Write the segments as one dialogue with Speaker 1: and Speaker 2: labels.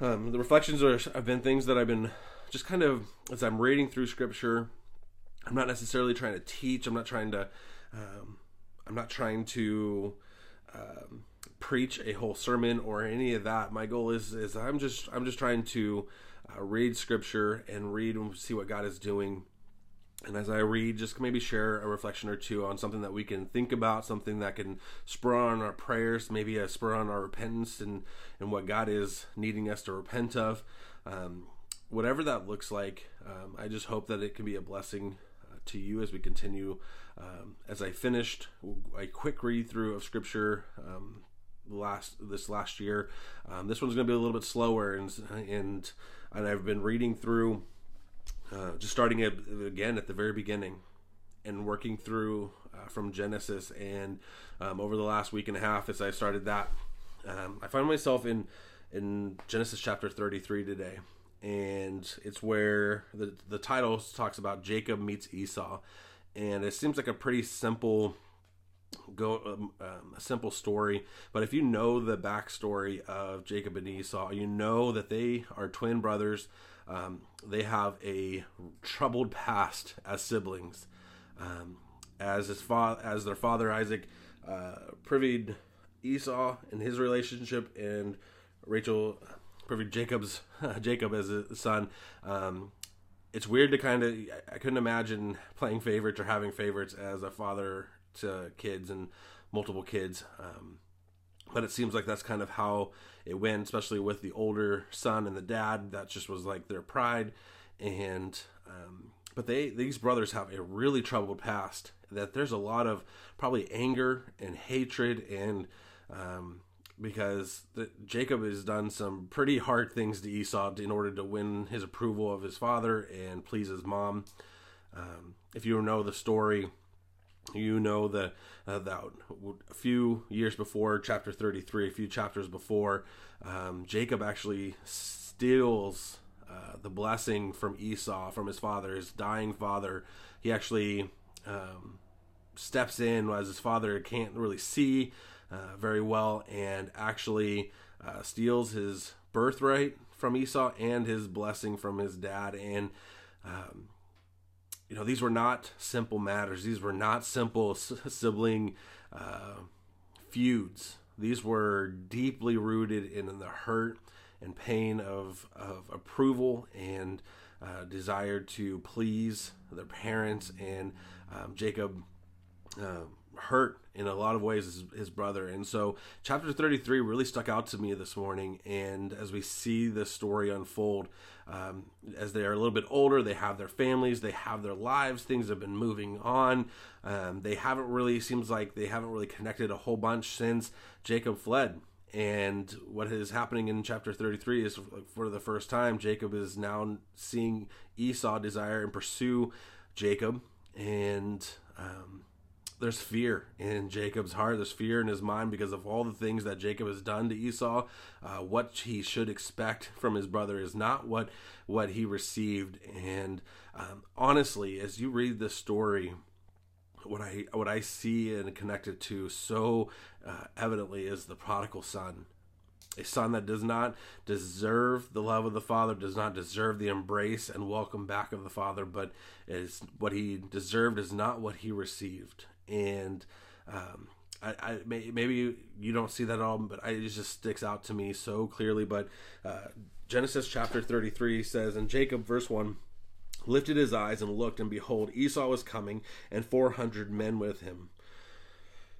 Speaker 1: Um, the reflections are have been things that I've been just kind of as I'm reading through Scripture. I'm not necessarily trying to teach. I'm not trying to. Um, I'm not trying to um, preach a whole sermon or any of that. My goal is is I'm just I'm just trying to uh, read Scripture and read and see what God is doing. And as I read, just maybe share a reflection or two on something that we can think about, something that can spur on our prayers, maybe a spur on our repentance and, and what God is needing us to repent of. Um, whatever that looks like, um, I just hope that it can be a blessing uh, to you as we continue. Um, as I finished a quick read through of Scripture um, last this last year, um, this one's going to be a little bit slower, and and and I've been reading through, uh, just starting again at the very beginning, and working through uh, from Genesis, and um, over the last week and a half as I started that, um, I find myself in in Genesis chapter thirty three today and it's where the the title talks about Jacob meets Esau, and it seems like a pretty simple go um, um, a simple story. But if you know the backstory of Jacob and Esau, you know that they are twin brothers. Um, they have a troubled past as siblings. Um, as his father, as their father Isaac uh, privied Esau in his relationship, and Rachel perfect Jacob's Jacob as a son. Um, it's weird to kind of I couldn't imagine playing favorites or having favorites as a father to kids and multiple kids. Um, but it seems like that's kind of how it went, especially with the older son and the dad. That just was like their pride, and um, but they these brothers have a really troubled past. That there's a lot of probably anger and hatred and um, because the, Jacob has done some pretty hard things to Esau in order to win his approval of his father and please his mom. Um, if you know the story, you know that uh, that a few years before chapter 33, a few chapters before, um, Jacob actually steals uh, the blessing from Esau, from his father, his dying father. He actually um, steps in as his father can't really see uh, very well and actually uh, steals his birthright from Esau and his blessing from his dad. And, um, you know, these were not simple matters. These were not simple sibling uh, feuds. These were deeply rooted in the hurt and pain of, of approval and uh, desire to please their parents. And um, Jacob uh, hurt in a lot of ways his, his, brother. And so, chapter 33 really stuck out to me this morning. And as we see this story unfold, um, as they are a little bit older, they have their families, they have their lives, things have been moving on. Um, they haven't really, seems like they haven't really connected a whole bunch since Jacob fled. And what is happening in chapter 33 is for the first time, Jacob is now seeing Esau desire and pursue Jacob. And um, there's fear in Jacob's heart. There's fear in his mind because of all the things that Jacob has done to Esau. Uh, what he should expect from his brother is not what what he received. And um, honestly, as you read this story, what I what I see and connect it to so uh, evidently is the prodigal son. A son that does not deserve the love of the father, does not deserve the embrace and welcome back of the father, but is what he deserved is not what he received and um, I, I maybe you don't see that at all, but I, it just sticks out to me so clearly. But uh, Genesis chapter 33 says, and Jacob, verse 1, lifted his eyes and looked, and behold, Esau was coming, and 400 men with him.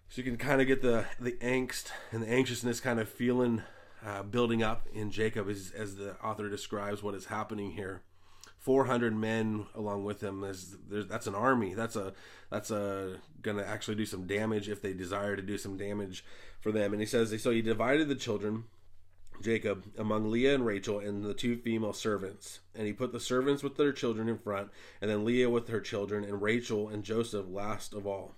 Speaker 1: So you can kind of get the, the angst and the anxiousness kind of feeling uh, building up in Jacob as, as the author describes what is happening here. 400 men along with him is that's an army. That's a that's a gonna actually do some damage if they desire to do some damage for them. And he says so he divided the children jacob among leah and rachel and the two female servants. And he put the servants with their children in front and then leah with her children and rachel and joseph last of all.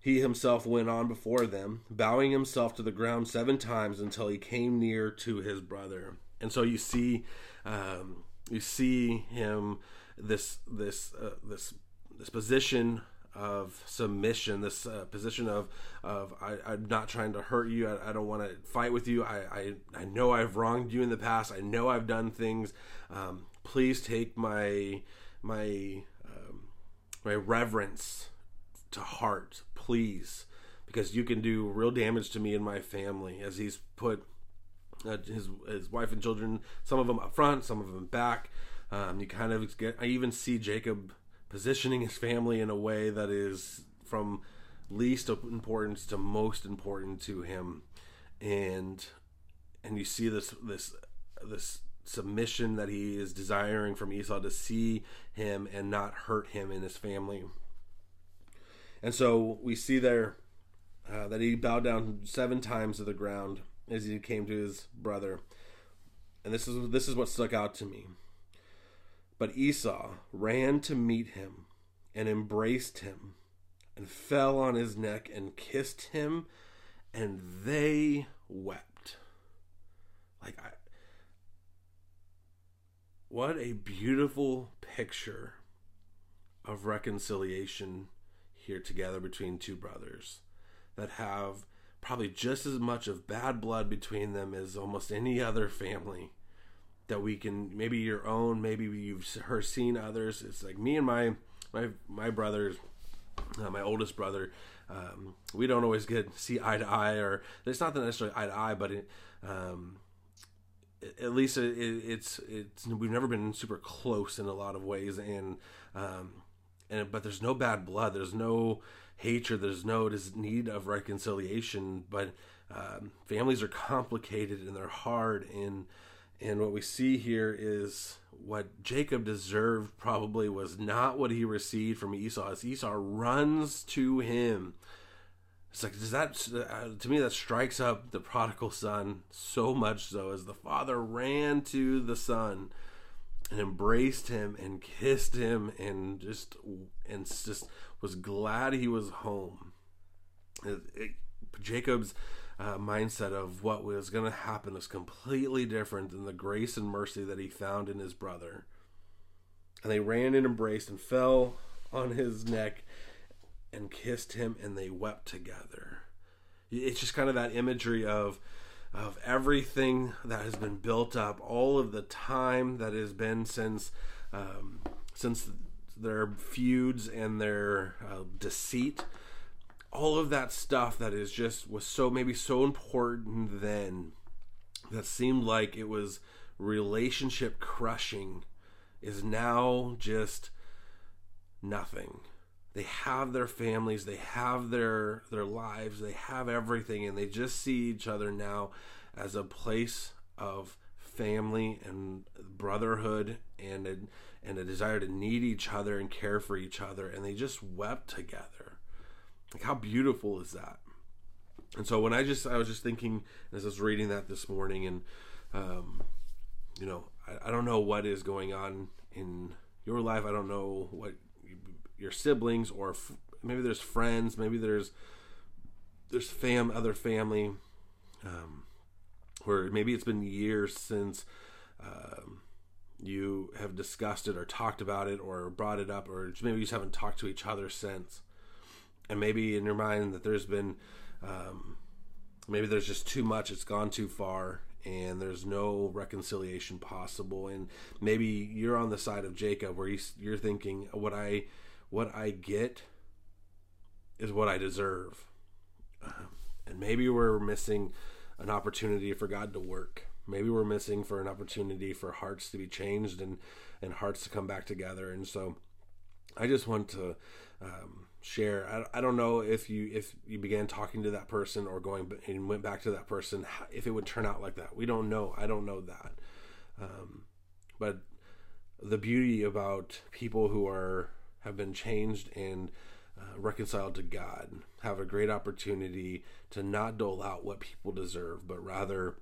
Speaker 1: He himself went on before them bowing himself to the ground seven times until he came near to his brother. And so you see um, you see him this this uh, this this position of submission, this uh, position of of I, am not trying to hurt you. I, I don't want to fight with you. I, I, I know I've wronged you in the past. I know I've done things. Um, please take my my um, my reverence to heart, please, because you can do real damage to me and my family. As he's put uh, his his wife and children, some of them up front, some of them back. Um, you kind of get. I even see Jacob positioning his family in a way that is from least importance to most important to him, and and you see this this this submission that he is desiring from Esau to see him and not hurt him and his family. And so we see there uh, that he bowed down seven times to the ground as he came to his brother. And this is this is what stuck out to me. But Esau ran to meet him and embraced him and fell on his neck and kissed him and they wept. Like I what a beautiful picture of reconciliation here together between two brothers that have probably just as much of bad blood between them as almost any other family that we can maybe your own maybe you've heard seen others. It's like me and my my my brothers uh, my oldest brother um, we don't always get see eye to eye or it's not necessarily eye to eye but it, um, at least it, it's it's we've never been super close in a lot of ways and um, and but there's no bad blood. There's no hatred. There's no need of reconciliation, but um, families are complicated and they're hard. And and what we see here is what Jacob deserved probably was not what he received from Esau. As Esau runs to him, it's like does that uh, to me that strikes up the prodigal son so much so as the father ran to the son and embraced him and kissed him and just and just was glad he was home. It, it, Jacob's uh, mindset of what was going to happen was completely different than the grace and mercy that he found in his brother. And they ran and embraced and fell on his neck and kissed him and they wept together. It's just kind of that imagery of of everything that has been built up, all of the time that has been since um, since their feuds and their uh, deceit, all of that stuff that is just was so maybe so important then that seemed like it was relationship crushing is now just nothing. They have their families they have their their lives they have everything and they just see each other now as a place of family and brotherhood and a, and a desire to need each other and care for each other and they just wept together. Like how beautiful is that? And so when i just i was just thinking as i was reading that this morning and um, you know I, I don't know what is going on in your life. I don't know what your siblings or f- maybe there's friends maybe there's there's fam other family um, where maybe it's been years since um, you have discussed it or talked about it or brought it up or maybe you just haven't talked to each other since and maybe in your mind that there's been um, maybe there's just too much it's gone too far and there's no reconciliation possible and maybe you're on the side of jacob where you're thinking what i what I get is what I deserve. Um, and maybe we're missing an opportunity for God to work. Maybe we're missing for an opportunity for hearts to be changed and, and hearts to come back together. And so I just want to um, share. I, I don't know if you if you began talking to that person or going and went back to that person, if it would turn out like that. We don't know. I don't know that. Um, but the beauty about people who are have been changed and uh, reconciled to God, have a great opportunity to not dole out what people deserve, but rather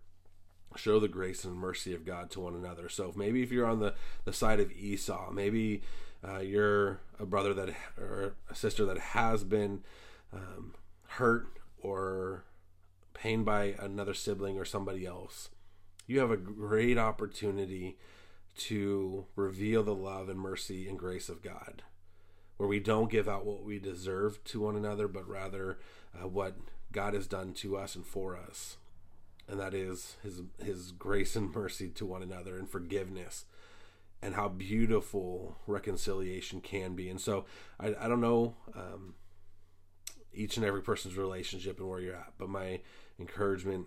Speaker 1: show the grace and mercy of God to one another. So maybe if you're on the, the side of Esau, maybe uh, you're a brother that or a sister that has been um, hurt or pained by another sibling or somebody else, you have a great opportunity to reveal the love and mercy and grace of God where we don't give out what we deserve to one another, but rather uh, what God has done to us and for us. And that is his his grace and mercy to one another and forgiveness and how beautiful reconciliation can be. And so I, I don't know um, each and every person's relationship and where you're at, but my encouragement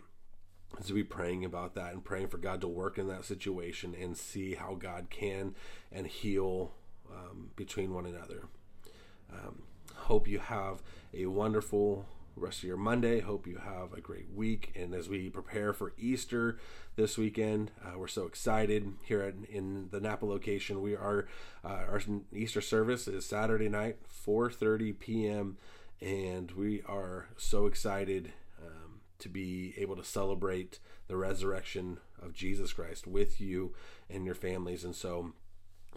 Speaker 1: is to be praying about that and praying for God to work in that situation and see how God can and heal um, between one another. Hope you have a wonderful rest of your Monday. Hope you have a great week. And as we prepare for Easter this weekend, uh, we're so excited here at, in the Napa location. We are uh, our Easter service is Saturday night, 4:30 p.m. And we are so excited um, to be able to celebrate the resurrection of Jesus Christ with you and your families. And so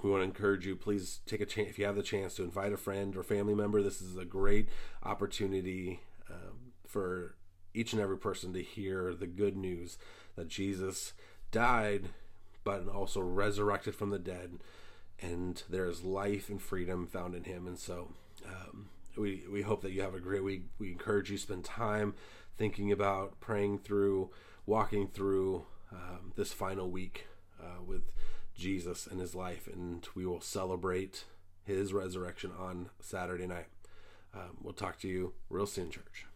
Speaker 1: we want to encourage you please take a chance if you have the chance to invite a friend or family member this is a great opportunity um, for each and every person to hear the good news that jesus died but also resurrected from the dead and there is life and freedom found in him. And so um, we, we hope that you have a great week. We encourage you to spend time thinking about praying through walking through um, this final week uh, with Jesus and his life, and we will celebrate his resurrection on Saturday night. Um, we'll talk to you real soon, church.